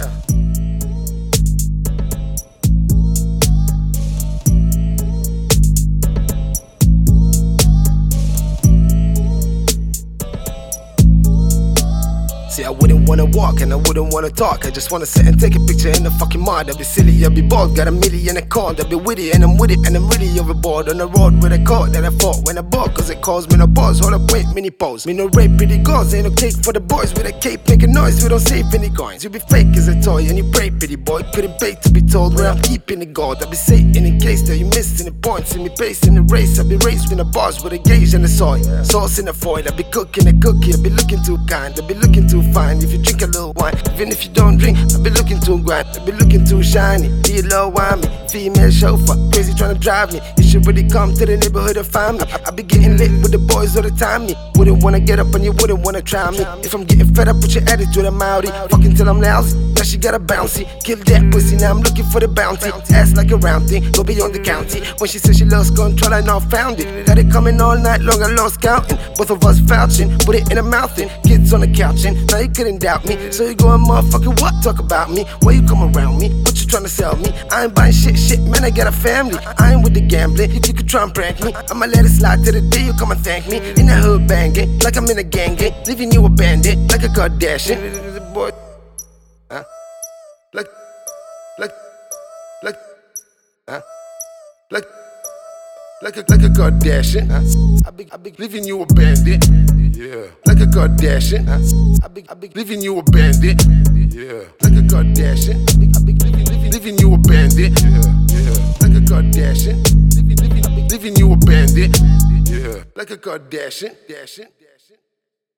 Yeah. See, I wouldn't wanna walk and I wouldn't wanna talk. I just wanna sit and take a picture in the fucking mud. I'd be silly, I'd be bald. Got a million a call, I'd be witty and I'm with it and I'm really overboard. On the road with a car that I fought when I bought, cause it calls me no buzz. Hold up, wait, mini pose. Me no rape pretty girls, ain't no cake for the boys with a cape making noise. We don't save any coins. You be fake as a toy and you pray, pretty boy. Couldn't pay to be told where I'm keeping the gold. I'd be saying in case that you missed any points. See me pacing the race, I'd be raced in the bars with a gauge and the soil. Sauce in the foil, I'd be cooking a cookie. I'd be looking too kind, I'd be looking too fine. If you drink a little wine, even if you don't drink, I'd be looking too grind. I'd be looking too shiny. Be a little wine me, female chauffeur, crazy trying to drive me. You should really come to the neighborhood and find me. I, I be getting lit with the boys all the time. Me wouldn't wanna get up and you wouldn't wanna try me. If I'm getting fed up with your attitude, I'm outy. Fucking till I'm lousy. Now she got a bouncy. Kill that pussy, now I'm looking for the bounty. Ass like a round thing, go beyond the county. When she said she lost control, I now found it. Got it coming all night long, I lost counting. Both of us vouching, put it in a mouth and kids on the couch. And now you couldn't doubt me. So you going motherfucking what? Talk about me. Why you come around me? What you trying to sell me? I ain't buying shit, shit, man, I got a family. I ain't with the gambling. If you could try and prank me, I'ma let it slide to the day you come and thank me. In the hood banging, like I'm in a gang, gang, leaving you abandoned, like a Kardashian. Boy, huh? Like, like, like, huh? Like, like a like a Kardashian. Huh? I be I be leaving you abandoned. Yeah, like a Kardashian. Huh? I be I be leaving you abandoned. Yeah, like a Kardashian. I be, I be leaving, leaving, leaving you abandoned. Yeah, yeah, like a Kardashian. Leaving, leaving, leaving you abandoned. Yeah, like a Kardashian. Dashing.